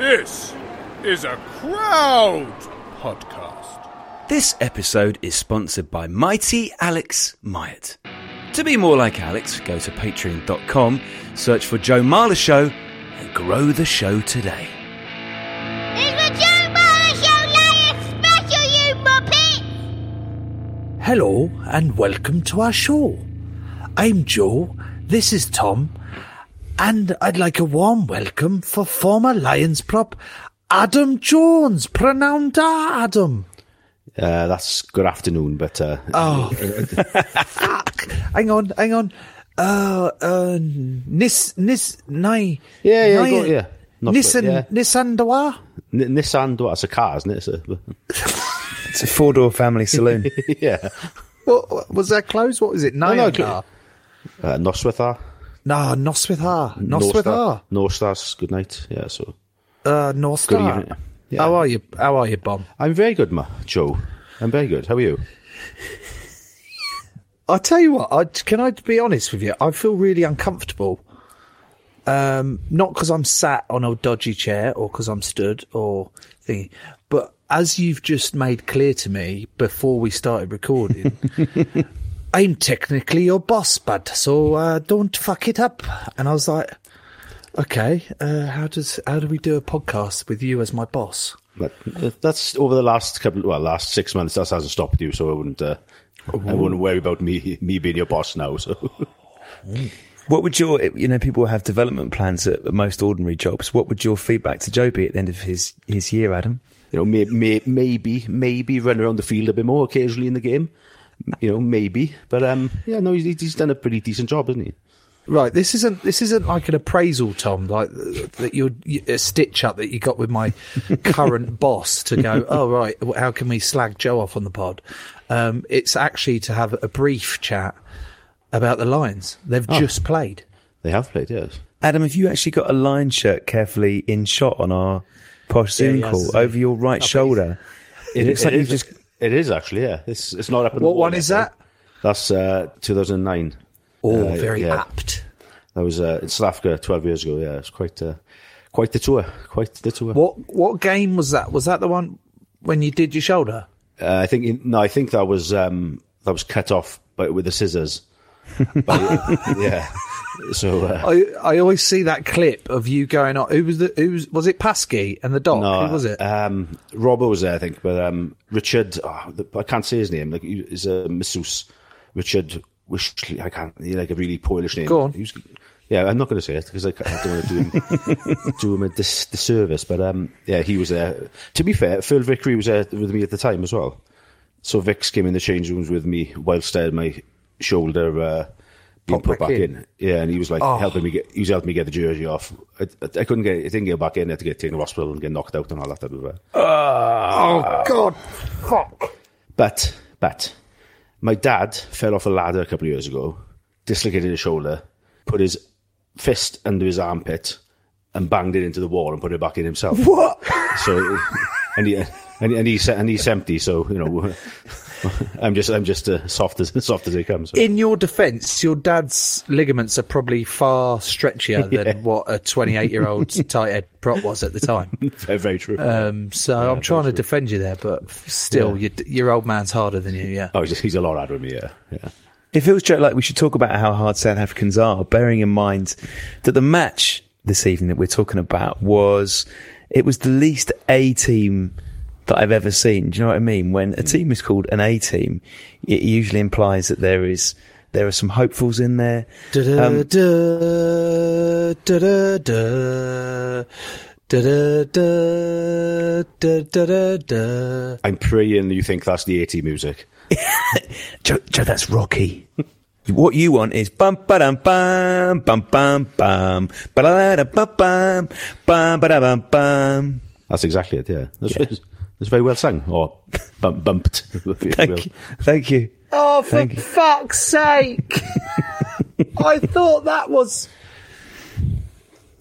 This is a crowd podcast. This episode is sponsored by Mighty Alex Myatt. To be more like Alex, go to patreon.com, search for Joe Marler Show, and grow the show today. It's the Joe Marler Show Lion Special, you muppet! Hello and welcome to our show. I'm Joe, this is Tom, and I'd like a warm welcome for former Lions prop Adam Jones. Pronounced Adam. Uh, that's good afternoon, but uh, Oh, fuck. hang on, hang on. Uh, uh, Nis, Nis, Nai. Yeah, yeah, Nai- go- yeah. Not Nissan, yeah. Nissan Dawa? N- Nissan, well, it's a car, isn't it? It's a, It's a four door family saloon. yeah. What, what- was that close? What was it? no, Nai? cl- Uh, Noswithar. No, Noswithar. Noswithar. Nostars, good night. Yeah, so Uh, North good evening. Yeah. How are you? How are you, Bob? I'm very good, ma, Joe. I'm very good. How are you? I'll tell you what. I, can I be honest with you? I feel really uncomfortable. Um, not because I'm sat on a dodgy chair or because I'm stood or thingy, but as you've just made clear to me before we started recording, I'm technically your boss, bud. So uh, don't fuck it up. And I was like, okay, uh, how does how do we do a podcast with you as my boss? But uh, that's over the last couple, well, last six months. That hasn't stopped you, so I wouldn't. Uh, I wouldn't worry about me me being your boss now. So what would your, you know, people have development plans at at most ordinary jobs. What would your feedback to Joe be at the end of his, his year, Adam? you know, may, may, maybe maybe run around the field a bit more occasionally in the game. You know, maybe, but um, yeah, no, he's, he's done a pretty decent job, hasn't he? Right, this isn't this isn't like an appraisal, Tom, like that you're a stitch up that you got with my current boss to go. Oh, right, how can we slag Joe off on the pod? Um, it's actually to have a brief chat about the Lions. They've Oh. just played. They have played, yes. Adam, have you actually got a Lion shirt carefully in shot on our posh Zoom he has, call over your right shoulder? It, looks like you've just. It is actually, yeah. It's it's not up. The What wall one is that? That's uh, 2009. Oh, Uh, very yeah. apt. That was uh, in South Africa 12 years ago. Yeah, it's quite uh, quite the tour. Quite the tour. What what game was that? Was that the one when you did your shoulder? Uh, I think in, no, I think that was um, that was cut off but with the scissors. By- yeah. So uh, I I always see that clip of you going on. Who was the who was was it Paskey and the dog? no, Who was it? Um, Robbo was there, I think, but um, Richard. Oh, the, I can't say his name. Like he's a masseuse. Richard Wishley. I can't. He like a really Polish name. Go on. He was, yeah, I'm not going to say it because I, I don't want to do him do him a dis- disservice. But um, yeah, he was there. To be fair, Phil Vickery was there with me at the time as well. So Vix came in the change rooms with me whilst I had my shoulder uh, being Pop put back back, in. in. Yeah, and he was like Oh. helping me get. He was helping me get the jersey off. I, I, I couldn't get. I didn't get back in. I had to get taken to hospital and get knocked out and all that type of. Uh, oh God, fuck. but but my dad fell off a ladder a couple of years ago, dislocated his shoulder, put his fist under his armpit, and banged it into the wall and put it back in himself. What? So, and he and, and he's and he's empty. So you know, I'm just I'm just uh, soft as soft as it comes. In your defence, your dad's ligaments are probably far stretchier than what a 28 year old tight head prop was at the time. very, very true. Um, so I'm trying to defend you there, but still, Yeah. your, your old man's harder than you. Yeah. oh, he's, he's a lot harder than me. Yeah, yeah. It feels, Joe, like we should talk about how hard South Africans are, bearing in mind that the match this evening that we're talking about was, it was the least A team that I've ever seen. Do you know what I mean? When a team is called an A team, it usually implies that there is, there are some hopefuls in there. Um. I'm praying you think that's the 80 music. Joe, Joe, that's Rocky. What you want is bum ba dum bum bum bum bum ba da da bum bum bum ba da bum bum. That's exactly it. Yeah, that's, that's very well sung or bump, bumped. if you will. Thank you, thank you. Oh, for Thank you. fuck's sake! I thought that was.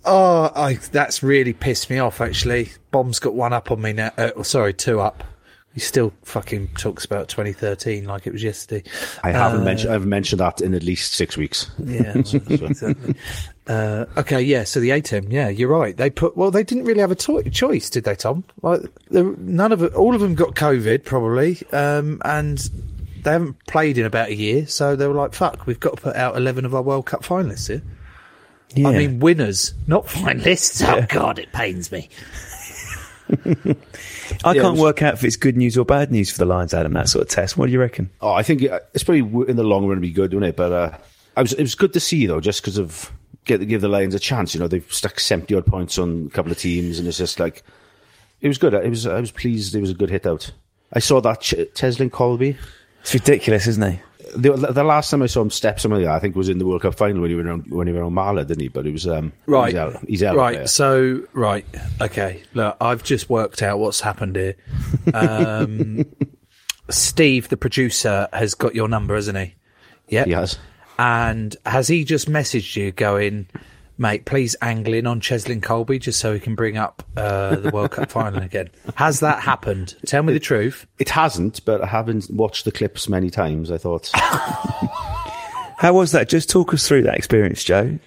Oh, I, that's really pissed me off. Actually, Bomb's got one up on me now. Uh, sorry, two up. He still fucking talks about 2013 like it was yesterday. I haven't Uh, mentioned I've mentioned that in at least six weeks. Yeah, exactly. Uh, okay, yeah. So the A team, yeah, you're right. They put well, they didn't really have a to- choice, did they, Tom? Like, none of it, all of them got COVID probably, um, and they haven't played in about a year. So they were like, "Fuck, we've got to put out eleven of our World Cup finalists here." I mean, winners, not finalists. Oh God, it pains me. I Yeah, can't was- work out if it's good news or bad news for the Lions, Adam. That sort of test. What do you reckon? Oh, I think uh, it's probably in the long run be good, wouldn't it? But uh, I was it was good to see though, just because of get give the Lions a chance. You know, they've stuck seventy odd points on a couple of teams, and it's just like it was good. It was I was pleased. It was a good hit out. I saw that Ch- Cheslin Kolbe. It's ridiculous, isn't he? The, the last time I saw him step something, I think was in the World Cup final when he went on when he went on Marler, didn't he? But it was um, Right. He's out. He's out right. there. So, right. Okay. Look, I've just worked out what's happened here. Um, Steve, the producer, has got your number, hasn't he? Yeah. He has. And has he just messaged you going, mate, please angle in on Cheslin Kolbe just so he can bring up uh, the World Cup final again? Has that happened? Tell me the truth. It hasn't, but I haven't watched the clips many times. I thought How was that? Just talk us through that experience, Joe.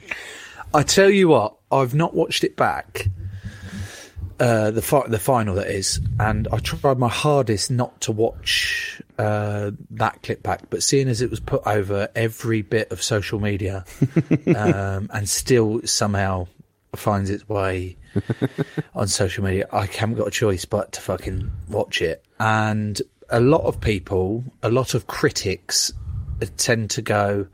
I tell you what, I've not watched it back. Uh, the fi- the final that is, and I tried my hardest not to watch uh, that clip back. But seeing as it was put over every bit of social media, um, and still somehow finds its way on social media, I haven't got a choice but to fucking watch it. And a lot of people, a lot of critics, tend to go,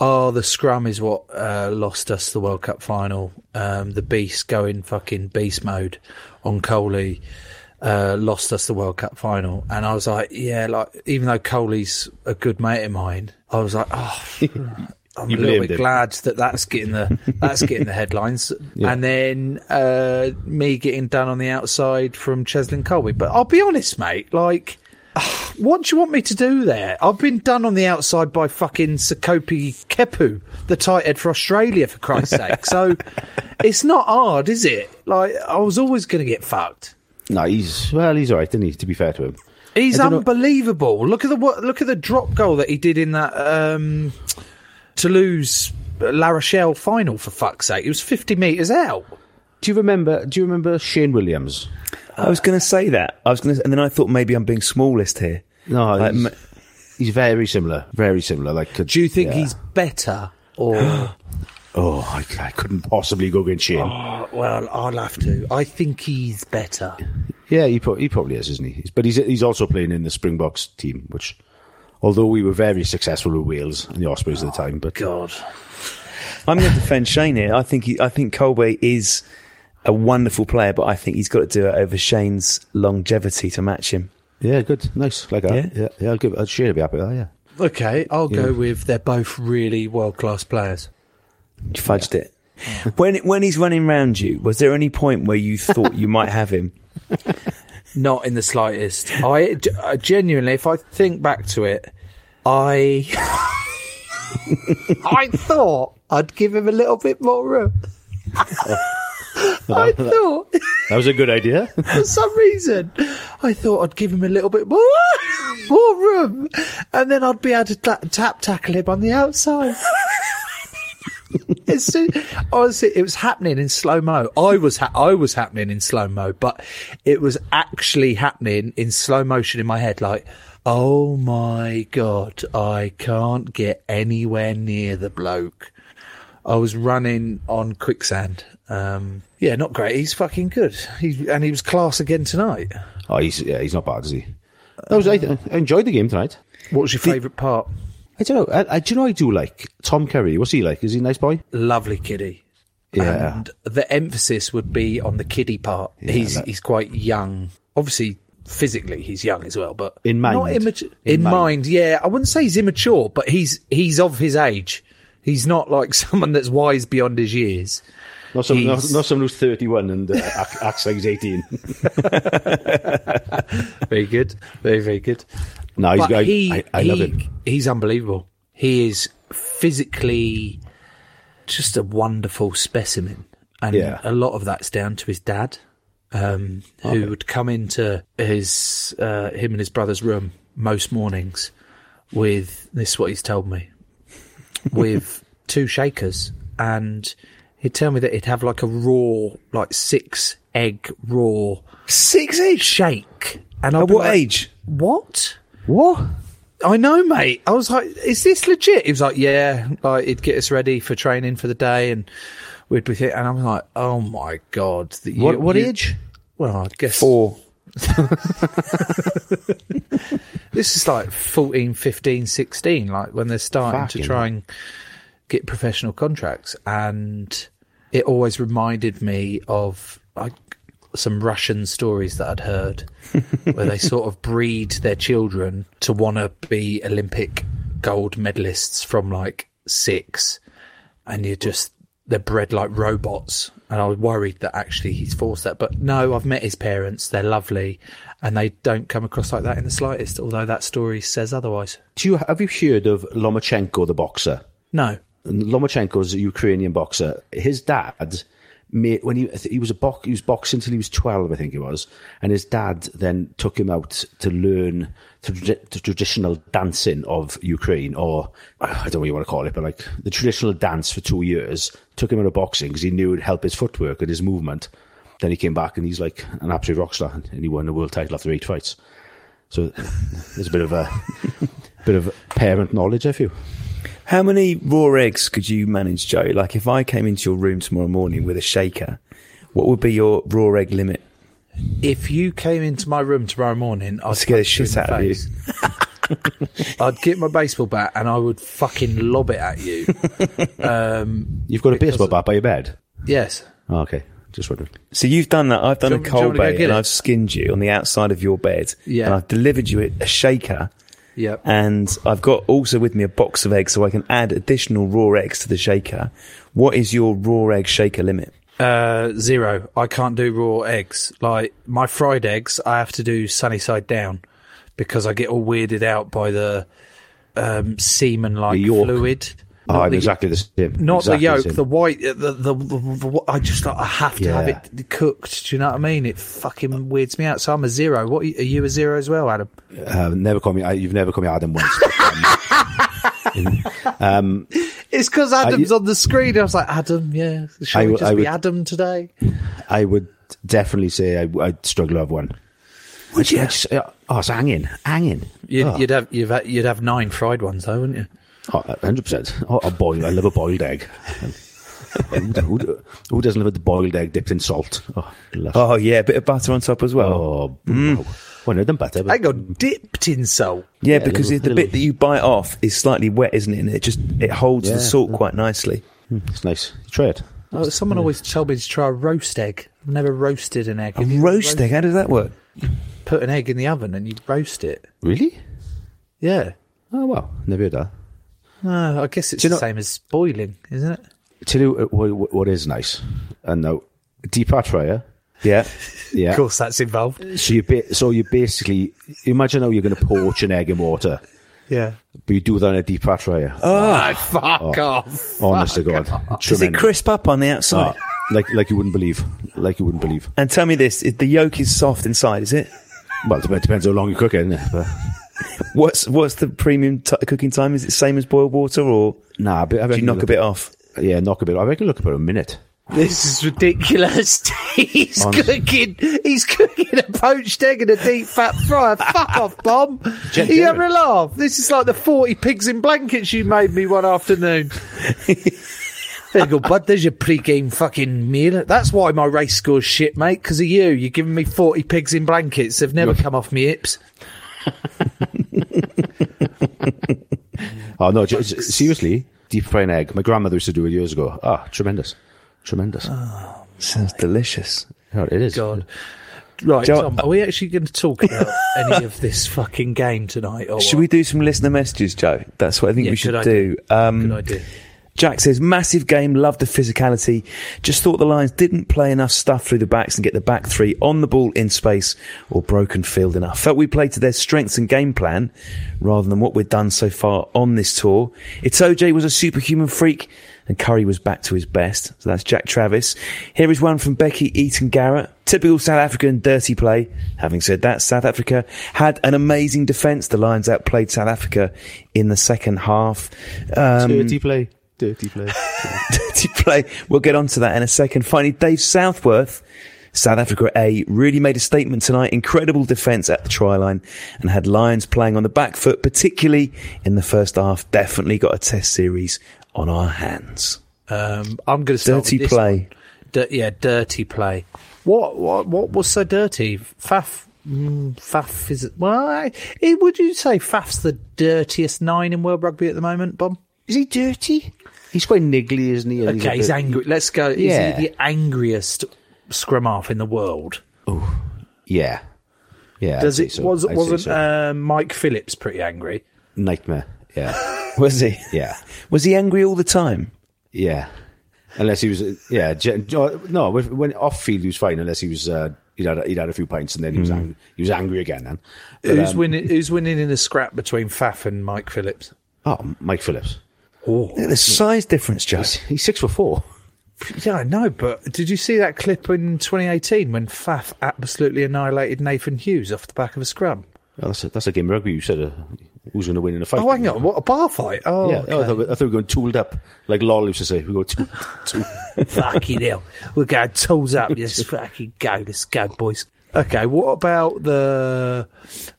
"Oh, the scrum is what uh, lost us the World Cup final. Um, the beast going fucking beast mode on Coley." Uh, lost us the World Cup final, and I was like, yeah, like even though Coley's a good mate of mine, I was like, oh, I'm You a little bit him. glad that that's getting the that's getting the headlines, and then uh, me getting done on the outside from Cheslin Kolbe. But I'll be honest, mate, like. What do you want me to do there? I've been done on the outside by fucking Sekope Kepu, the tight head for Australia, for Christ's sake. So it's not hard, is it? Like, I was always going to get fucked. No, he's well, he's all right, isn't he? To be fair to him, He's I don't know- unbelievable. Look at the look at the drop goal that he did in that um, Toulouse La Rochelle final. For fuck's sake, it was fifty meters out. do you remember? Do you remember Shane Williams? I was going to say that. I was going to, and then I thought maybe I'm being smallest here. No, Like, he's, m- he's very similar. Very similar. Like, Do you think yeah. he's better or? Oh, I, I couldn't possibly go against Shane. Oh, well, I'll have to. I think he's better. Yeah, he, pro- he probably is, isn't he? But he's he's also playing in the Springboks team, which, although we were very successful with Wales and the Ospreys at the time, but God. I'm going to defend Shane here. I think he, I think Kolbe is a wonderful player, but I think he's got to do it over Shane's longevity to match him. yeah, good, nice, like that. Yeah? Yeah, yeah, I'll give I'll Shane be happy with that. Yeah, Okay, I'll go with they're both really world class players. You fudged it. When when he's running round you, was there any point where you thought you might have him? Not in the slightest. I g- uh, genuinely, if I think back to it, I I thought I'd give him a little bit more room. I thought, That was a good idea. for some reason, I thought I'd give him a little bit more, more room, and then I'd be able to ta- tap tackle him on the outside. It's honestly, it was happening in slow mo. I was ha- I was happening in slow mo, but it was actually happening in slow motion in my head. Like, oh my god, I can't get anywhere near the bloke. I was running on quicksand. Um, yeah, not great. He's fucking good. He and he was class again tonight. Oh, he's yeah, he's not bad, is he? That was I, I enjoyed the game tonight. What was your favourite part? I don't know. I, I, do you know I do like Tom Curry? What's he like? Is he a nice boy? Lovely kiddie. Yeah. And the emphasis would be on the kiddie part. he's that- he's quite young. Obviously, physically he's young as well, but In mind. not immature. In In, mind. mind. yeah. I wouldn't say he's immature, but he's he's of his age. He's not like someone that's wise beyond his years. Not, some, not, not someone who's 31 and uh, acts like he's 18. Very good, very very good. No, he's But I, he, I, I he- love him. He's unbelievable. He is physically just a wonderful specimen, and Yeah. a lot of that's down to his dad, um, who would come into his uh, him and his brother's room most mornings with this. is what he's told me with two shakers, and he'd tell me that he'd have like a raw, like six egg raw Six egg shake. And I'd At what like, age? What? What? I know, mate. I was like, "Is this legit?" He was like, "Yeah." Like, he'd get us ready for training for the day, and we'd be. here. And I was like, "Oh my god!" that you- What, what you- age? Well, I guess Four. this is like 14, 15, 16, like when they're starting Fucking to try and get professional contracts. And it always reminded me of like some Russian stories that I'd heard where they sort of breed their children to want to be Olympic gold medalists from like six. And you're just, they're bred like robots. And I was worried that actually he's forced that. But no, I've met his parents. They're lovely. And they don't come across like that in the slightest, although that story says otherwise. Do you, have you heard of Lomachenko, the boxer? No. Lomachenko's a Ukrainian boxer. His dad, when he he was a box, he was boxing until he was twelve, I think it was, and his dad then took him out to learn the, the traditional dancing of Ukraine, or I don't know what you want to call it, but like the traditional dance for two years. Took him out of boxing because he knew it'd help his footwork and his movement. Then he came back and he's like an absolute rock star, and he won the world title after eight fights. So there's a bit of a bit of parent knowledge, I feel. How many raw eggs could you manage, Joe? Like, if I came into your room tomorrow morning with a shaker, what would be your raw egg limit? If you came into my room tomorrow morning, I'd Scare the shit out of you. I'd get my baseball bat and I would fucking lob it at you. Um, You've got a Because- baseball bat by your bed. yes. Oh, okay, just wondering. So you've done that. I've done Do a want- do you cold want to go bait get and it? I've skinned you on the outside of your bed. Yeah. And I've delivered you a shaker. Yep. And I've got also with me a box of eggs so I can add additional raw eggs to the shaker. What is your raw egg shaker limit? Uh, zero. I can't do raw eggs. Like my fried eggs, I have to do sunny side down because I get all weirded out by the um, semen like fluid. Oh, Not I'm the- exactly the same. Not exactly the yolk, same. the white, the, the, the, the, I just I have to have it cooked. Do you know what I mean? It fucking weirds me out. So I'm a zero. What are you a zero as well, Adam? Uh, never call me. I, you've never called me Adam once. um, It's because Adam's on the screen. I was like, Adam, yeah. Shall I we just I be would- Adam today? I would definitely say I, would struggle to have one. Would you? I just, uh, oh, it's hanging, hanging. You'd, oh, you'd have you'd have, you'd have nine fried ones though, wouldn't you? Oh, 100%. Oh, a boiled. I love a boiled egg. who, who, who doesn't love a boiled egg dipped in salt? Oh. Oh, yeah, a bit of butter on top as well. oh mm. wow. Well, no, them better. But I got dipped in salt. yeah, yeah, because little- the little- bit that you bite off is slightly wet, isn't it? And it just it holds Yeah. the salt quite nicely. Hmm, it's nice. You Try it. Oh, someone always told me to try a roast egg. I've never roasted an egg. A Have you roast egg, how does that work? Put an egg in the oven and you roast it. Really? Yeah. Oh wow, never heard that. No, I guess it's Do the know- same as boiling, isn't it? Tell you what, what, what is nice, uh, and now deep pat fryer. Yeah. Yeah. Of course, that's involved. So you ba- so you basically imagine how you're going to poach an egg in water, Yeah. but you do that in a deep pat fryer. Oh, fuck oh, off. Honest to God, Does it crisp up on the outside? Oh, like like you wouldn't believe, like you wouldn't believe. And tell me this: the yolk is soft inside, is it? Well, it depends, depends how long you cook it. innit? But, What's what's the premium t- cooking time? Is it same as boiled water, or nah, but I do you reckon knock a bit off? Yeah, knock a bit. I reckon look about a minute. This is ridiculous. He's Honestly. cooking. He's cooking a poached egg and a deep fat fryer. Fuck off, Bob. Gen- you genuine. having a laugh? This is like the forty pigs in blankets you made me one afternoon. there you go, bud. There's your pre-game fucking meal. That's why my race score's shit, mate. Because of you. You're giving me forty pigs in blankets. They've never come off me hips. Oh no, j- j- seriously, deep fry an egg. My grandmother used to do it years ago. Ah, tremendous, tremendous. Sounds delicious. Oh, it is. God. Right, Joe- Tom, are we actually going to talk about any of this fucking game tonight? Or Should what? we do some listener messages, Joe? That's what I think Yeah, we should do. Um, Good idea. Jack says, massive game, loved the physicality. Just thought the Lions didn't play enough stuff through the backs and get the back three on the ball in space or broken field enough. Felt we played to their strengths and game plan rather than what we'd done so far on this tour. It's OJ was a superhuman freak and Curry was back to his best. So that's Jack Travis. Here is one from Becky Eaton Garrett. Typical South African dirty play. Having said that, South Africa had an amazing defence. The Lions outplayed South Africa in the second half. Um, Dirty play, dirty play. dirty play. We'll get onto that in a second. Finally, Dave Southworth. South Africa A really made a statement tonight. Incredible defence at the try line and had Lions playing on the back foot, particularly in the first half. Definitely got a test series on our hands. Um, I'm going to start Dirty with this play. one. Di- yeah, dirty play. What what what was so dirty? Faf, mm, Faf is well. I, eh, would you say Faf's the dirtiest nine in world rugby at the moment, Bob? Is he dirty? He's quite niggly, isn't he? Okay, a he's bit- angry. Let's go. Is he the angriest scrum half in the world? Oh, yeah, yeah. Does it so. was I'd wasn't so. uh, Mike Phillips pretty angry? nightmare? Yeah, Was he? yeah, Was he angry all the time? yeah. Unless he was, yeah. No, when off field he was fine. Unless he was, uh, he'd had he'd had a few pints and then he was angry. He was angry again. Then But, who's um, winning? Who's winning in the scrap between Faf and Mike Phillips? Oh, Mike Phillips. Oh, the size difference, Joe. He's, he's six foot four. Yeah, I know, but did you see that clip in 2018 when Faf absolutely annihilated Nathan Hughes off the back of a scrum? Well, that's a, that's a game of rugby. You said uh, who's going to win in a fight? Oh, hang on, what a bar fight! Oh, Yeah, okay. oh, I, thought, I thought we were going tooled up, like Lol used to say. We go tool, tool. fucking hell, we're going tools up. Let's fucking go. Let's go, boys. Okay, what about the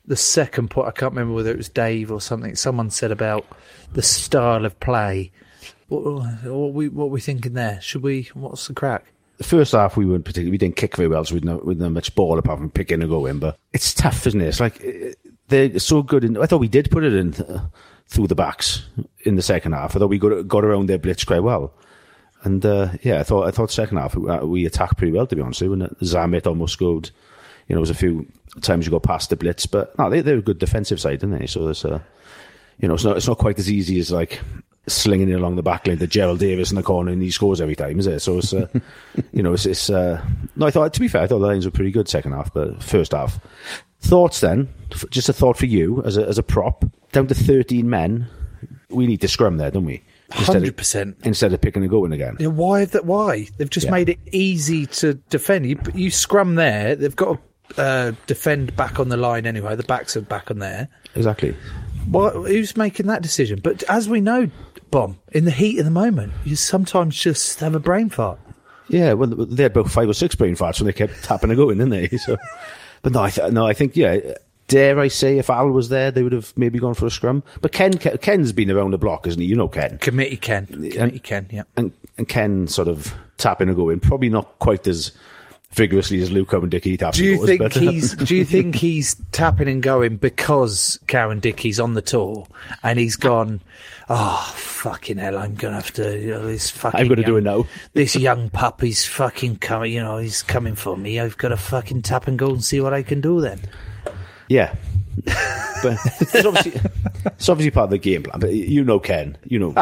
the second point? I can't remember whether it was Dave or something. Someone said about the style of play. What, what we what we thinking there? Should we? What's the crack? The first half we weren't particularly. We didn't kick very well, so we didn't, have much ball apart from picking and going. But it's tough, isn't it? It's like uh, they're so good. In, I thought we did put it in uh, through the backs in the second half. I thought we got got around their blitz quite well. And uh, yeah, I thought I thought second half uh, we attacked pretty well to be honest. When Zamet almost scored, you know, there was a few times you got past the blitz, but no, they they're a good defensive side, didn't they? So there's uh, you know, it's not it's not quite as easy as like slinging it along the back line to Gerald Davies in the corner and he scores every time, is it? So it's uh, you know, it's, it's uh, no. I thought to be fair, I thought the lines were pretty good second half, but first half. Thoughts then? Just a thought for you as a as a prop. Down to thirteen men, we need to scrum there, don't we? Hundred percent. instead of picking and going again. Yeah, why? That why they've just Yeah. made it easy to defend. You, you scrum there. They've got to uh, defend back on the line anyway. The backs are back on there. Exactly. Why, who's making that decision? But as we know, bomb in the heat of the moment, you sometimes just have a brain fart. Yeah, well, they had about five or six brain farts when they kept tapping and going, didn't they? So, but no, I th- no, I think yeah. Dare I say, if Al was there, they would have maybe gone for a scrum. But Ken, Ken's been around the block, isn't he? You know Ken, Committee Ken, committee Ken, yeah. and and Ken sort of tapping and going, probably not quite as vigorously as Luke Cowan-Dickie tapping. Do you think he's? Do you think he's tapping and going because Cowan-Dickie's on the tour and he's gone? Oh fucking hell! I'm gonna have to. You know, this fucking. I'm gonna do young- it now." This young puppy's fucking coming. You know, he's coming for me. I've got to fucking tap and go and see what I can do then. Yeah. but it's obviously, it's obviously part of the game plan. But you know Ken, you know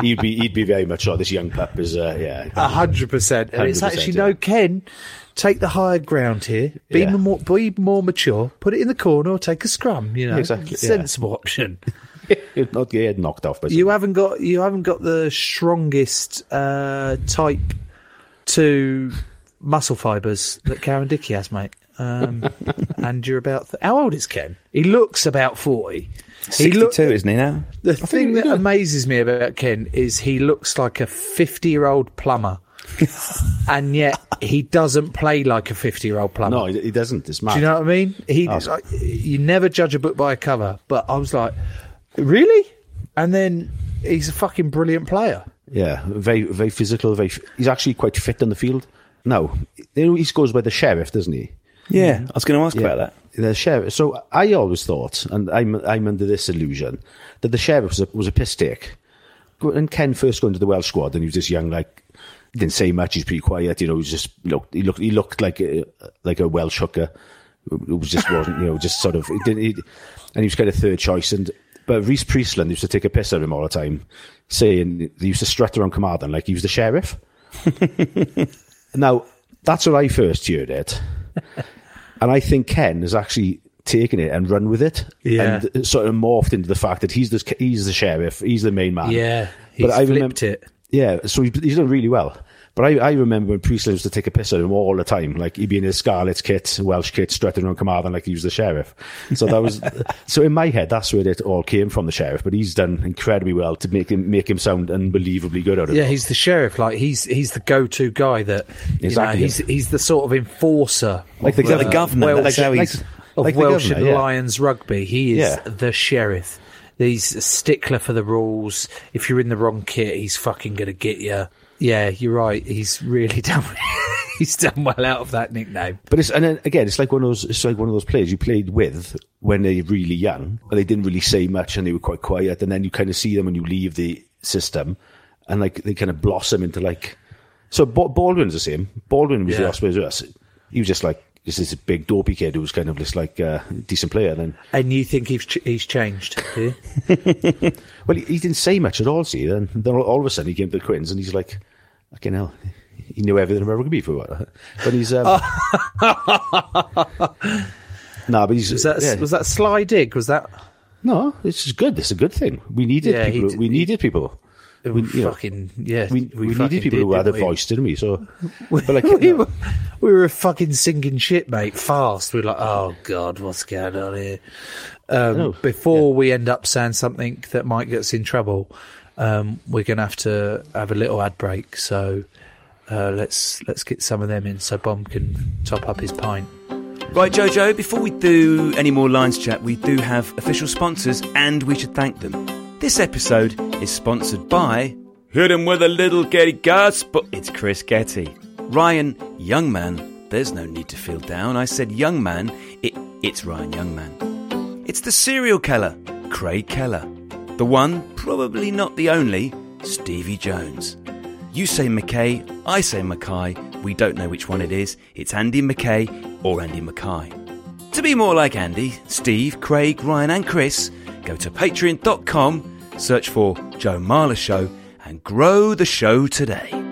he'd be he'd be very much. This young pup is uh, yeah. A hundred percent. And it's actually yeah. no Ken. Take the higher ground here. Be Yeah. more, be more mature. Put it in the corner or take a scrum. You know, Exactly, yeah. sensible option. not get knocked off. But You haven't got you haven't got the strongest uh, type to muscle fibres that Cowan-Dickie has, mate. Um, and you're about. Th- How old is Ken? He looks about 40. He 62, look- isn't he now? The thing that amazes me about Ken is he looks like a 50 year old plumber. and yet he doesn't play like a 50 year old plumber. No, he, doesn't. It's mad. Do you know what I mean? He, Oh. like, you never judge a book by a cover, but I was like, really? And then he's a fucking brilliant player. Yeah, very very physical. Very. He's actually quite fit on the field. No, he scores by the sheriff, doesn't he? Yeah, mm-hmm. I was going to ask Yeah, about that. The sheriff. So I always thought, and I'm I'm under this illusion that the sheriff was a, was a piss take. When Ken first got into the Welsh squad, and he was this young, like didn't say much. He's pretty quiet. You know, he was just looked. He looked. He looked like a like a Welsh hooker. It was just wasn't. You know, just sort of. He didn't, he, and he was kind of third choice. And but Rhys Priestland used to take a piss of him all the time, saying he used to strut around Carmarthen like he was the sheriff. Now, that's what I first heard it. And I think Ken has actually taken it and run with it. Yeah. And sort of morphed into the fact that he's the, he's the sheriff, he's the main man. Yeah, he's I remem- flipped it. Yeah, so he, he's done really well. But I, I remember when Priestley used to take a piss at him all the time. Like he'd be in his Scarlet's kit, Welsh kit, strutting around Carmarthen like he was the sheriff. So that was, so in my head, that's where it all came from, the sheriff. But he's done incredibly well to make him, make him sound unbelievably good out of Yeah, it. he's the sheriff. Like he's he's the go-to guy that you Exactly. know, he's he's the sort of enforcer, Like the uh, governor, Welsh, that's how like, he's- of like Welsh governor, and yeah. Lions rugby. He is Yeah. the sheriff. He's a stickler for the rules. If you're in the wrong kit, he's fucking gonna get you. Yeah, you're right. He's really done. he's done well out of that nickname. But it's and then again, it's like one of those. It's like one of those players you played with when they're really young, and they didn't really say much, and they were quite quiet. And then you kind of see them when you leave the system, and like they kind of blossom into like. So Ba- Baldwin's the same. Baldwin was the Yeah. Ospreys with us. He was just like this big dopey kid who was kind of just like a decent player. Then And you think he's ch- he's changed? well, he, he didn't say much at all. See, then then all, all of a sudden he came to the Quins, and he's like, "Fucking hell." He knew everything about rugby for while, but he's um, no, but he's Was that yeah. was that sly dig? Was that No, this is good. This is a good thing. We needed Yeah, people. we needed people. We, you know, fucking yeah? we, we, fucking needed people did, who had a we? voice, didn't we? So, but like, we, were, we were fucking sinking shit, mate. Fast. We were like, oh god, what's going on here? Um, know, before we end up saying something that might get us in trouble, um, we're gonna have to have a little ad break. So uh, let's let's get some of them in, so Bomb can top up his pint. Right, Jojo, before we do any more lines chat, we do have official sponsors and we should thank them. This episode is sponsored by. Hit him with a little Getty Gus, but it's Chris Getty. Ryan young man, there's no need to feel down. I said young man, it, it's Ryan Youngman. It's the serial killer, Craig Keller. The one, probably not the only, Stevie Jones. You say McKay, I say Mackay. We don't know which one it is. It's Andy McKay or Andy Mackay. To be more like Andy, Steve, Craig, Ryan, and Chris, go to patreon.com, search for Joe Marler Show, and grow the show today.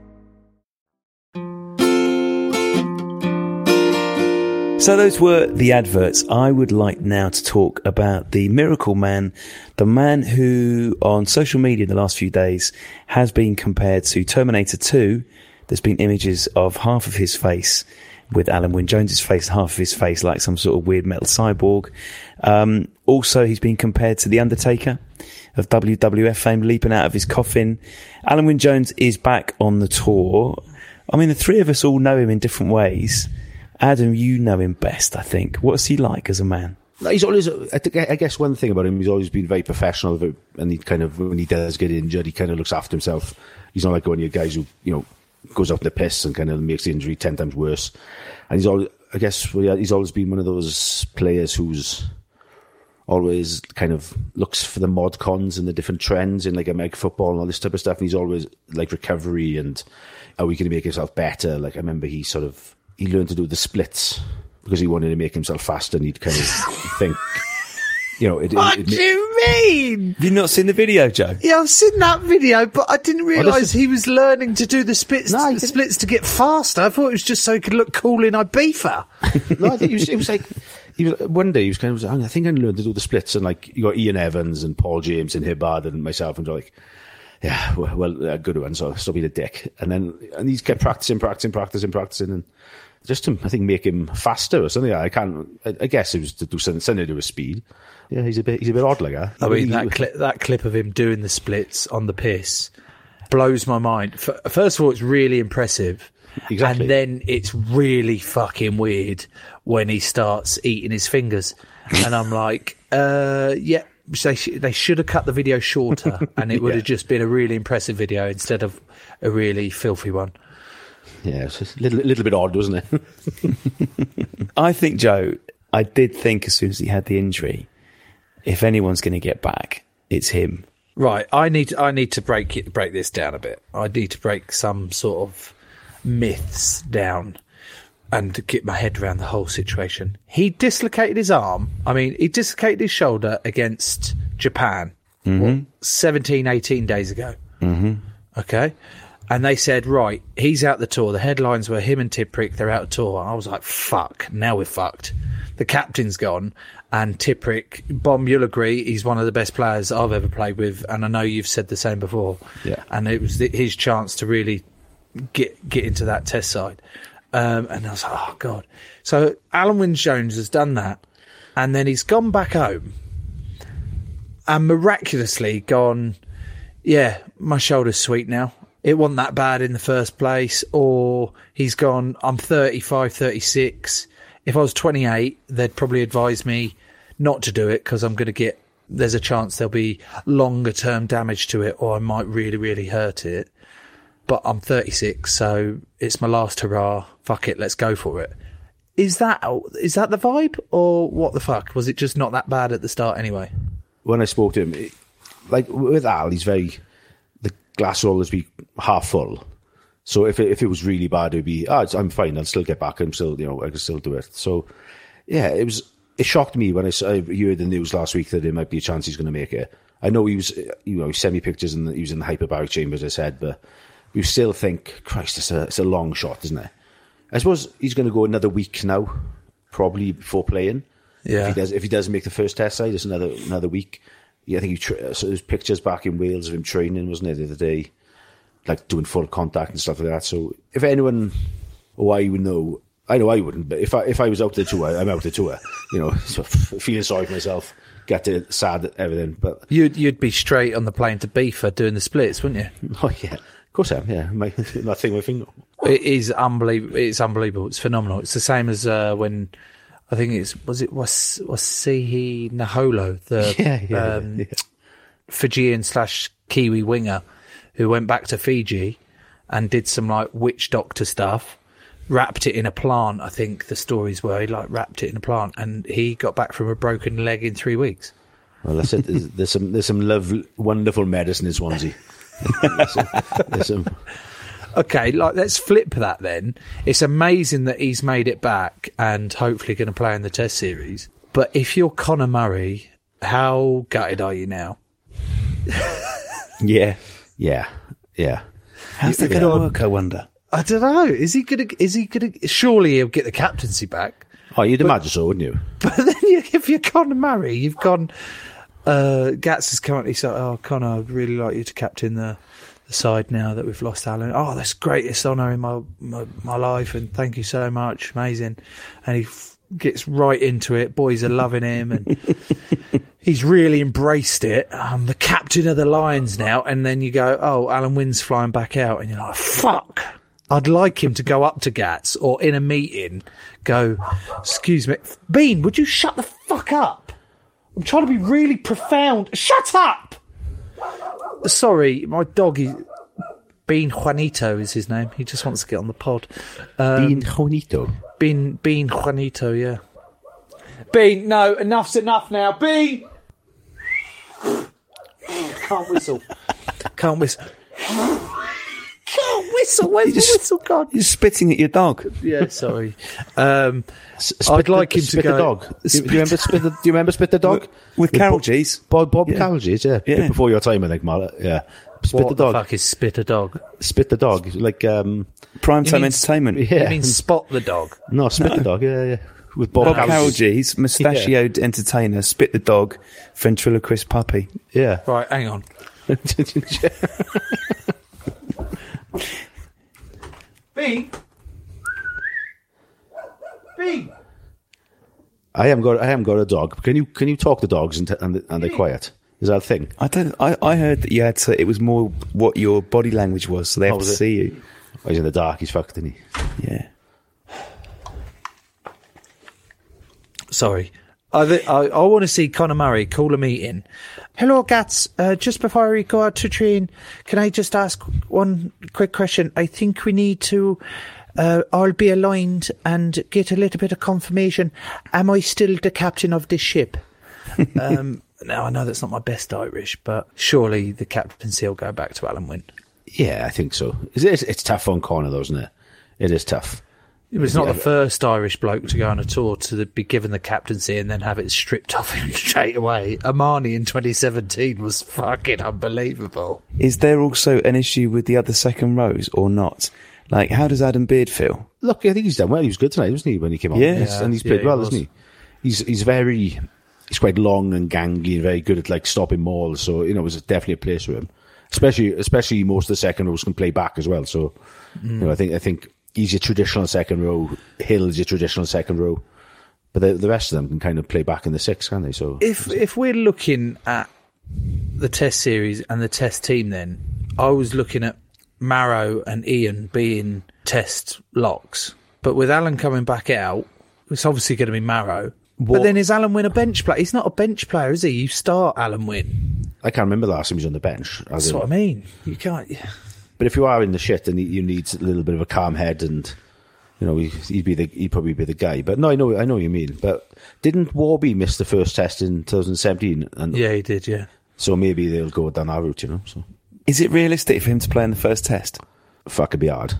So those were the adverts. I would like now to talk about the miracle man, the man who on social media in the last few days has been compared to Terminator 2. There's been images of half of his face with Alun Wyn Jones's face, half of his face like some sort of weird metal cyborg. Um, also, he's been compared to The Undertaker of WWF fame leaping out of his coffin. Alun Wyn Jones is back on the tour. I mean, the three of us all know him in different ways. Adam, you know him best, I think. What's he like as a man? He's always. I, guess one thing about him, he's always been very professional, and he kind of when he does get injured, he kind of looks after himself. He's not like one of your guys who you know goes in the piss and kind of makes the injury ten times worse. And he's always, I guess he's always been one of those players who's always kind of looks for the mod cons and the different trends in like American football and all this type of stuff. And he's always like recovery and are we going to make himself better? Like I remember he sort of he learned to do the splits because he wanted to make himself faster and he'd kind of think, you know, it, What it, do you mean? Have not seen the video, Joe? Yeah, I've seen that video, but I didn't realise listen- he was learning to do the splits, No, the splits to get faster. I thought it was just so he could look cool in Ibiza. no, I think he was, it was like, he was, one day he was kind of, I think I learned to do the splits and like, you got Ian Evans and Paul James and Hibbard and myself and like, yeah, well, well a good one, so stop being a dick. And then, and he's kept practicing, practicing, practicing, practicing and just to, I think, make him faster or something. I can't, I, I guess it was to do something, something to do with speed. Yeah, he's a bit, he's a bit odd like that. I mean, that clip, that clip of him doing the splits on the piss blows my mind. First of all, it's really impressive. Exactly. And then it's really fucking weird when he starts eating his fingers. And I'm like, uh, yeah, they, sh- they should have cut the video shorter and it would Yeah. have just been a really impressive video instead of a really filthy one. Yeah, it's a little, little bit odd, wasn't it? I think, Joe, I did think as soon as he had the injury, if anyone's going to get back, it's him. Right, I need I need to break it, break this down a bit. I need to break some sort of myths down and get my head around the whole situation. He dislocated his arm. I mean, he dislocated his shoulder against Japan what, 17, 18 days ago. Mm-hmm. Okay. And they said, right, he's out the tour. The headlines were him and Tipuric, they're out the tour. And I was like, fuck, now we're fucked. The captain's gone. And Tipuric, Bomb, you'll agree, he's one of the best players I've ever played with. And I know you've said the same before. Yeah. And it was his chance to really get get into that test side. Um, and I was like, oh god. So Alun Wyn Jones has done that, and then he's gone back home, and miraculously gone. Yeah, my shoulder's sweet now. It wasn't that bad in the first place. Or he's gone. I'm 35, 36. If I was 28, they'd probably advise me not to do it because I'm going to get. There's a chance there'll be longer term damage to it, or I might really, really hurt it but I'm 36, so it's my last hurrah. Fuck it, let's go for it. Is that is that the vibe, or what the fuck? Was it just not that bad at the start anyway? when I spoke to him, it, like with Al, he's very the glass will always be half full. So if it, if it was really bad, it'd be, oh, I'm fine. I'll still get back. I'm still, you know, I can still do it. So yeah, it was. It shocked me when I, saw, I heard the news last week that there might be a chance he's going to make it. I know he was, you know, he sent me pictures and he was in the hyperbaric chamber, as I said, but you still think, Christ, it's a, it's a long shot, isn't it? I suppose he's going to go another week now, probably before playing. Yeah. If he does, if he does make the first test side, it's another another week. Yeah, I think he tra- so there's pictures back in Wales of him training, wasn't it, the other day, like doing full contact and stuff like that. So if anyone, or I would know, I know I wouldn't, but if I if I was out the tour, I'm out the tour. You know, so feeling sorry for myself, get it sad, at everything. But You'd you'd be straight on the plane to Beefer doing the splits, wouldn't you? oh yeah, of course I am. Yeah, my, that thing with finger. It is unbelievable. It's unbelievable. It's phenomenal. It's the same as uh, when I think it's was it was was Sihi Naholo, the Yeah, yeah, um, yeah. Fijian slash Kiwi winger who went back to Fiji and did some like witch doctor stuff. Wrapped it in a plant. I think the stories were he like wrapped it in a plant, and he got back from a broken leg in three weeks. Well, that's it. There's, there's some there's some love, wonderful medicine in Swansea. there's some, there's some Okay, like let's flip that then. It's amazing that he's made it back and hopefully going to play in the Test series. But if you're Conor Murray, how gutted are you now? Yeah. Yeah, yeah. How's that going to work, I wonder? I don't know. Is he gonna? Is he gonna? Surely he'll get the captaincy back. Oh, you'd imagine so, wouldn't you? But then, you, if you're Conor Murray, you've gone. Uh, Gats is currently so. Oh, Conor, I'd really like you to captain the, the side now that we've lost Alun. Oh, that's greatest honour in my, my my life, and thank you so much, amazing. And he gets right into it. Boys are loving him, and he's really embraced it. I'm the captain of the Lions now, and then you go, oh, Alun Wyn's flying back out, and you're like, fuck. I'd like him to go up to Gats or in a meeting go, excuse me, Bean, would you shut the fuck up? I'm trying to be really profound. Shut up! Sorry, my dog is. Bean Juanito is his name. He just wants to get on the pod. Um, Bean Juanito. Bean, Bean Juanito, yeah. Bean, no, enough's enough now. Bean! Can't whistle. Can't whistle. Can't whistle. Where's the whistle gone? You're spitting at your dog. Yeah, sorry. Um, Spit I'd the- like him to spit go. the dog. Do you, do you remember spit the? Do you remember spit the dog With Carol Bob- G's. Bob, Bob Yeah. Carolgees, yeah. Yeah. Before your time, I think, Marler. Yeah. Spit what the dog. fuck is spit a dog? Spit the dog. Like um. Prime time mean- entertainment. Yeah. You mean spot the dog? No, spit the dog. Yeah, yeah. With Bob, Bob Carol Carolgees. G's, mustachioed entertainer, spit the dog, ventriloquist puppy. Yeah. Right, hang on. Bean? Bean? I haven't got. I haven't got a dog. Can you? Can you talk to dogs and, t- and, and they're quiet? Is that a thing? I don't. I, I heard that you had to. It was more what your body language was, so they have Oh, to it? see you. Oh, he's in the dark. He's fucked, isn't he? Yeah. Sorry. I, th- I, I want to see Conor Murray call a meeting. Hello, Gats. Uh, just before we go out to train, can I just ask one quick question? I think we need to uh, all be aligned and get a little bit of confirmation. Am I still the captain of this ship? um, now, I know that's not my best Irish, but surely the captaincy will go back to Alun Wyn. Yeah, I think so. It's, it's, it's tough on Conor, though, isn't it? It is tough. It was not Yeah, the first Irish bloke to go on a tour to be given the captaincy and then have it stripped off him straight away. Amani in 2017 was fucking unbelievable. Is there also an issue with the other second rows or not? Like, how does Adam Beard feel? Look, I think he's done well. He was good tonight, wasn't he, when he came on? Yeah. And he's played he well, was. isn't he? He's he's very he's quite long and gangy and very good at like stopping mauls. So you know, it was definitely a place for him. Especially especially most of the second rows can play back as well. So you know, I think I think he's your traditional second row. Hill's your traditional second row. But the, the rest of them can kind of play back in the six, can't they? So If if we're looking at the test series and the test team, then I was looking at Maro and Iain being test locks, but with Alun coming back out, it's obviously going to be Maro. But then is Alun Wyn a bench player? He's not a bench player, is he? You start Alun Wyn. I can't remember the last time he was on the bench. as That's in- what I mean. You can't. But if you are in the shit, then you- you need a little bit of a calm head, and you know he- he'd be the he'd probably be the guy. But no, I know I know what you mean. But didn't Warby miss the first test in 2017? And Yeah, he did. Yeah. so maybe they'll go down that route, you know. So Is it realistic for him to play in the first test? fuck, it'd be hard.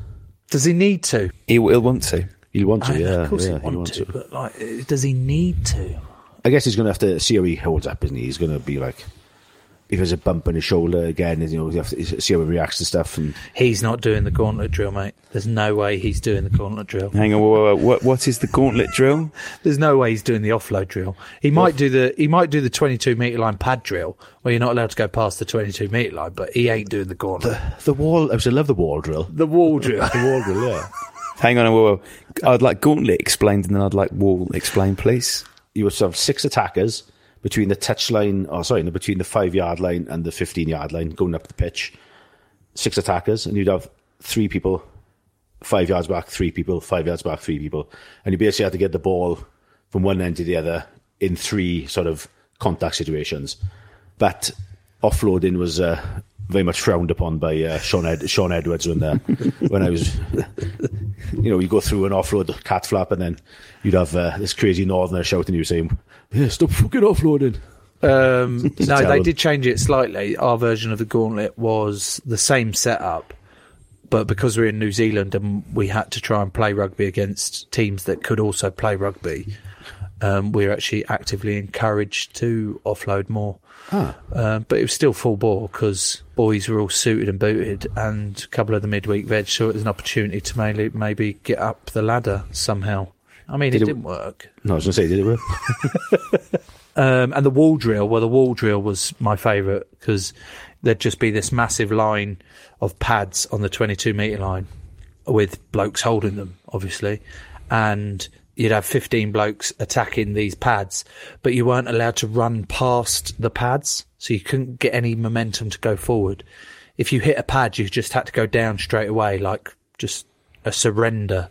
Does he need to? He'll, he'll want to. He'll want to, I- yeah. of course yeah, he he'll want to, but like, uh, does he need to? I guess he's going to have to see how he holds up, isn't he? He's going to be like, if there's a bump on his shoulder again, you know, you have to see how he reacts to stuff. And He's not doing the gauntlet drill, mate. There's no way he's doing the gauntlet drill. Hang on, whoa, whoa, whoa. What, what is the gauntlet drill? There's no way he's doing the offload drill. He might do the he might do the 22 meter line pad drill, where you're not allowed to go past the 22 meter line, but he ain't doing the gauntlet. the wall, I was- I love the wall drill. The, wall drill. The wall drill, yeah. Hang on, whoa, whoa. I'd like gauntlet explained and then I'd like wall explained, please. you would have six attackers between the touchline, or sorry, between the five yard line and the 15 yard line going up the pitch. Six attackers, and you'd have three people, five yards back, three people, five yards back, three people. And you basically had to get the ball from one end to the other in three sort of contact situations. But offloading was uh, very much frowned upon by uh, Shaun, Ed- Shaun Edwards when, uh, when I was you know, you go through an offload cat flap, and then you'd have uh, this crazy northerner shouting you saying, "Yeah, stop fucking offloading." Um, no, they him. did change it slightly. Our version of the gauntlet was the same setup, but because we're in New Zealand and we had to try and play rugby against teams that could also play rugby, um, we were actually actively encouraged to offload more. Um, but it was still full bore because boys were all suited and booted, and a couple of the midweek veg saw it as an opportunity to maybe, maybe get up the ladder somehow. I mean, Did it it- didn't work. No, I was going to say, did it work? Um, and the wall drill, well, the wall drill was my favourite because there'd just be this massive line of pads on the 22 metre line with blokes holding them, obviously. And you'd have 15 blokes attacking these pads, but you weren't allowed to run past the pads. So you couldn't get any momentum to go forward. If you hit a pad, you just had to go down straight away, like just a surrender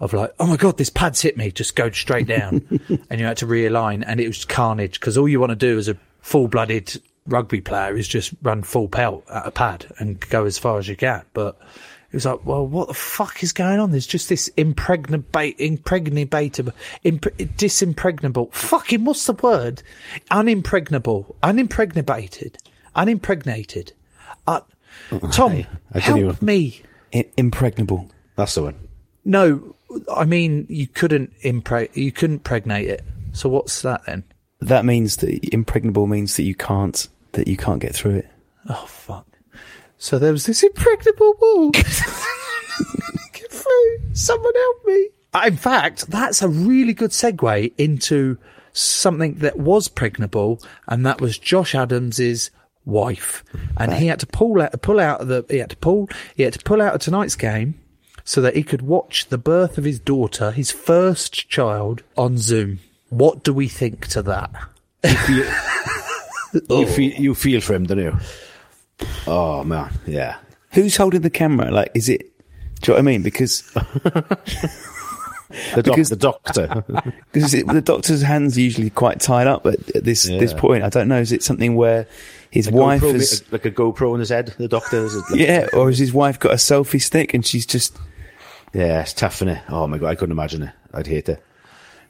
of like, oh my god, this pad's hit me, just go straight down, and you had to realign, and it was carnage because all you want to do as a full-blooded rugby player is just run full pelt at a pad and go as far as you can. But He was like, "Well, what the fuck is going on? There's just this impregnable, impregnable, impre- disimpregnable. Fucking what's the word? Unimpregnable, unimpregnated, unimpregnated. Uh, Tom, help even- me. I- impregnable. That's the one. No, I mean you couldn't impreg, you couldn't pregnate it. So what's that then? That means that impregnable means that you can't that you can't get through it. Oh fuck! So there was this impregnable wall. Get through. Someone help me. Uh, In fact, that's a really good segue into something that was pregnable, and that was Josh Adams's wife, and he had to pull out, pull out of the, he had to pull, he had to pull out of tonight's game so that he could watch the birth of his daughter, his first child, on Zoom. What do we think to that? You feel you feel for him, don't you? Oh man, yeah. Who's holding the camera? Like, is it? Do you know what I mean? Because The, doc, Because- the doctor. because it, the doctor's hands are usually quite tied up at, at this this point. I don't know. Is it something where his A wife GoPro, has? like a GoPro on his head. The doctor. Is like- Yeah, or has his wife got a selfie stick and she's just? yeah. It's tough? Oh my god, I couldn't imagine it. I'd hate it.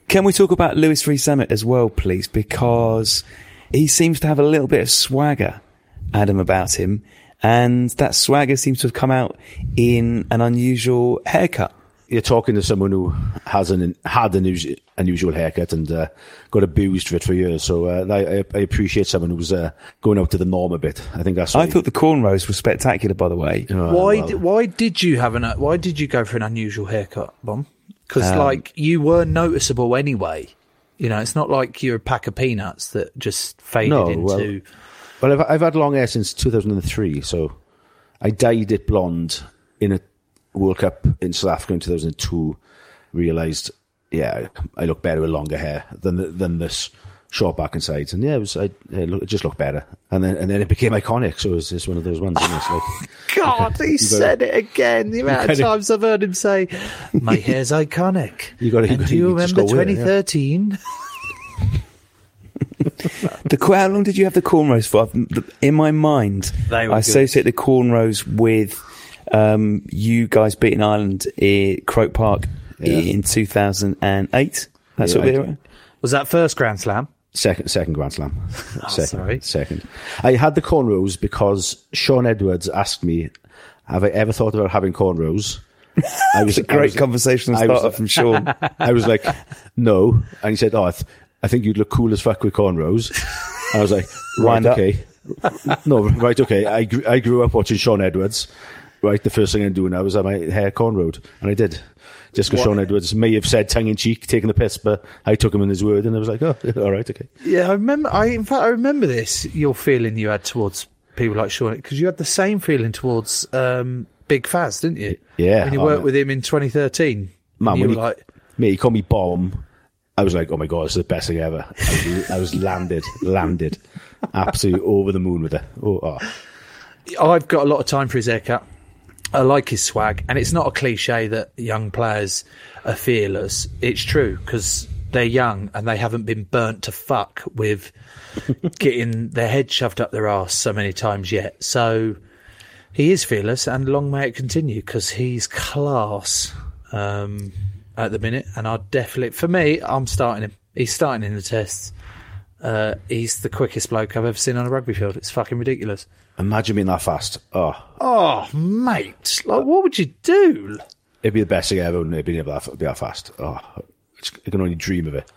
Can we talk about Louis Rees-Zammit as well, please? Because he seems to have a little bit of swagger, Adam, about him, and that swagger seems to have come out in an unusual haircut. You're talking to someone who has an had an unusual, unusual haircut and uh, got abused for it for years. So uh, I, I appreciate someone who's uh, going out to the norm a bit. I think that's. I thought the cornrows were spectacular, by the way. Oh, why? well. Did, why did you have an? Why did you go for an unusual haircut, Bomb? Because Um, like you were noticeable anyway. You know, it's not like you're a pack of peanuts that just faded No, into. well- Well, I've, I've had long hair since 2003, so I dyed it blonde in a World Cup in South Africa in 2002. Realised, yeah, I look better with longer hair than the, than this short back and sides, and yeah, it was I, it, look, it just looked better, and then and then it became iconic. So it was just one of those ones. It? Like, God, he said it again. The amount of times I've heard him say, "My hair's iconic." You and gotta- do you remember go with it, yeah. 2013? The how long did you have the cornrows for? In my mind, They were I good. associate the cornrows with um, you guys beating Ireland at Croke Park in 2008. That's Yeah, what I- they were. Was that first Grand Slam? Second, second Grand Slam. second, sorry. second. I had the cornrows because Shaun Edwards asked me, "Have I ever thought about having cornrows?" I was a great I was- conversation I was- starter from Shaun. I was like, "No," and he said, "Oh, I, think you'd look cool as fuck with cornrows." I was like, "Right, okay, no, right, okay." I grew, I grew up watching Shaun Edwards. Right, the first thing I'm doing now is have my hair cornrowed, and I did. Just because Shaun Edwards may have said tongue in cheek, taking the piss, but I took him in his word, and I was like, "Oh, all right, okay." Yeah, I remember. I in fact I remember this. Your feeling you had towards people like Shaun because you had the same feeling towards um, Big Faz, didn't you? Yeah, when you oh, worked man. with him in 2013. Man, you when were he, like, me, he called me bomb. I was like, oh my god, this is the best thing ever. I was, I was landed, landed, absolutely over the moon with it. Oh, oh. I've got a lot of time for his haircut. I like his swag, and it's not a cliche that young players are fearless. It's true because they're young and they haven't been burnt to fuck with getting their head shoved up their arse so many times yet. So he is fearless, and long may it continue because he's class um, at the minute. And I definitely, for me, I'm starting him. He's starting in the tests. Uh, he's the quickest bloke I've ever seen on a rugby field. It's fucking ridiculous. Imagine being that fast. Oh, Oh, mate! Like, what would you do? it'd be the best thing ever, wouldn't it? Being able to be that fast. Oh, I can only dream of it.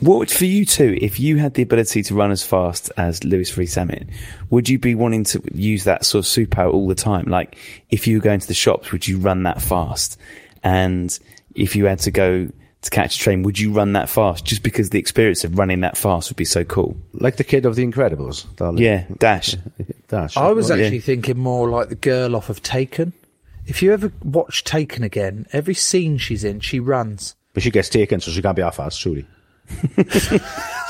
What would, for you too? if you had the ability to run as fast as Louis Rees-Zammit, would you be wanting to use that sort of superpower all the time? Like, if you were going to the shops, would you run that fast? And if you had to go to catch a train, would you run that fast? Just because the experience of running that fast would be so cool. Like the kid of The Incredibles. darling. Yeah, Dash. Dash. I was Oh, yeah. actually thinking more like the girl off of Taken. If you ever watch Taken again, every scene she's in, she runs. But she gets taken, so she can't be that fast, surely.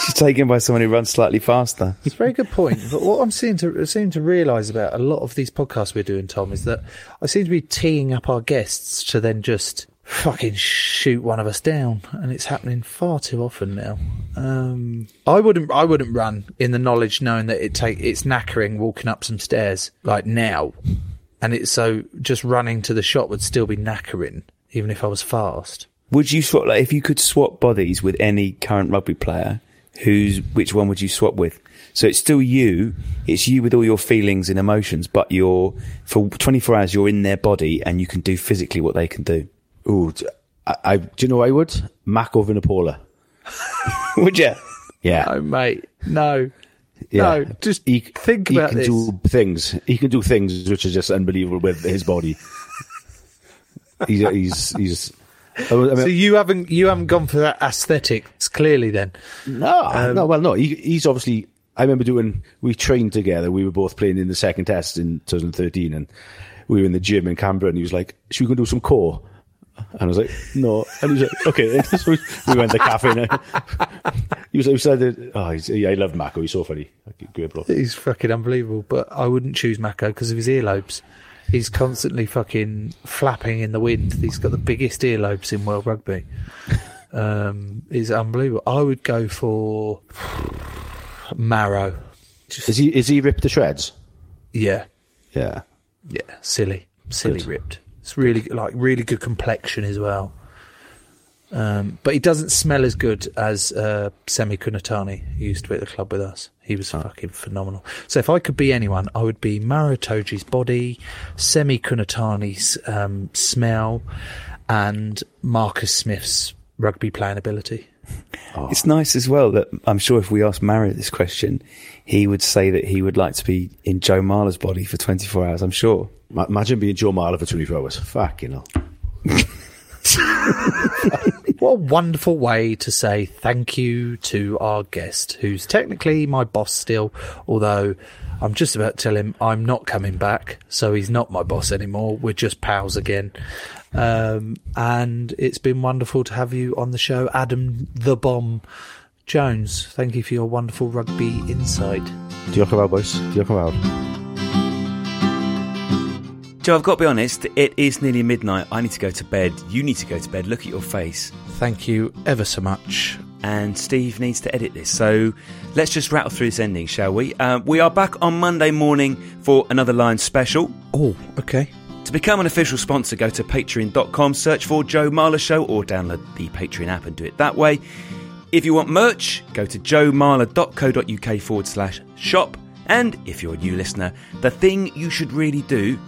She's taken by someone who runs slightly faster. It's a very good point. But what I'm seeming to seem to realise about a lot of these podcasts we're doing, Tom, is that I seem to be teeing up our guests to then just fucking shoot one of us down, and it's happening far too often now. Um, I wouldn't, I wouldn't run in the knowledge knowing that it take it's knackering walking up some stairs like now. and it's so just running to the shop would still be knackering, even if I was fast. Would you swap like if you could swap bodies with any current rugby player? Who's which one would you swap with? So it's still you. It's you with all your feelings and emotions, but you're for 24 hours. You're in their body and you can do physically what they can do. Ooh, I, I- do you know I would? Mako Vunipola. would you? Yeah. Oh, mate, no. Yeah. No, just think he about can this. do things. He can do things which are just unbelievable with his body. he's he's he's. I mean, so you haven't you haven't gone for that aesthetics clearly then? No, Um, no, well, no. He, he's obviously. I remember doing. We trained together. We were both playing in the second test in 2013, and we were in the gym in Canberra. And he was like, "Should we go do some core?" And I was like, "No." And he was like, "Okay." so we, we went to the cafe. And he was. He said, "Oh, he's, yeah, I love Mako. He's so funny. Great bro." He's fucking unbelievable, but I wouldn't choose Mako because of his earlobes. He's constantly fucking flapping in the wind. He's got the biggest earlobes in world rugby. Um, he's unbelievable. I would go for Maro. Is he is he ripped to shreds? Yeah, Yeah. yeah, silly, silly Good. ripped. It's really like really good complexion as well. Um, but he doesn't smell as good as uh, Semi Kunatani, who used to be at the club with us. He was fucking phenomenal. So if I could be anyone, I would be Maro Itoje's body, Semi Kunatani's um, smell, and Marcus Smith's rugby playing ability. It's nice as well that I'm sure if we ask Maro this question, he would say that he would like to be in Joe Marler's body for 24 hours. I'm sure. Ma- Imagine being Joe Marler for 24 hours. Fuck, you know. What a wonderful way to say thank you to our guest, who's technically my boss still, although I'm just about to tell him I'm not coming back, so he's not my boss anymore. We're just pals again. Um, and it's been wonderful to have you on the show, Adam the Bomb Jones. Thank you for your wonderful rugby insight. Diolch yn fawr, boys. Diolch yn fawr. Joe, I've got to be honest, it is nearly midnight. I need to go to bed. You need to go to bed. Look at your face. Thank you ever so much. And Steve needs to edit this. So let's just rattle through this ending, shall we? Uh, we are back on Monday morning for another Lions special. Oh, okay. To become an official sponsor, go to patreon.com, search for Joe Marler Show, or download the Patreon app and do it that way. If you want merch, go to joemarler.co.uk forward slash shop. And if you're a new listener, the thing you should really do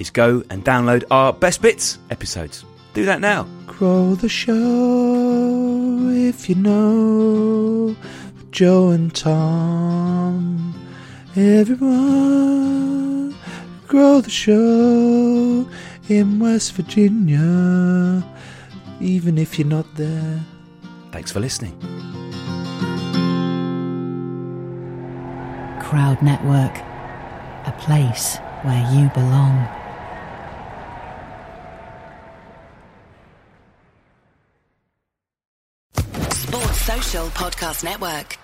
is go and download our Best Bits episodes. Do that now. Grow the show if you know Joe and Tom. Everyone, grow the show in West Virginia, even if you're not there. Thanks for listening. Crowd Network, a place where you belong. Sports Social Podcast Network.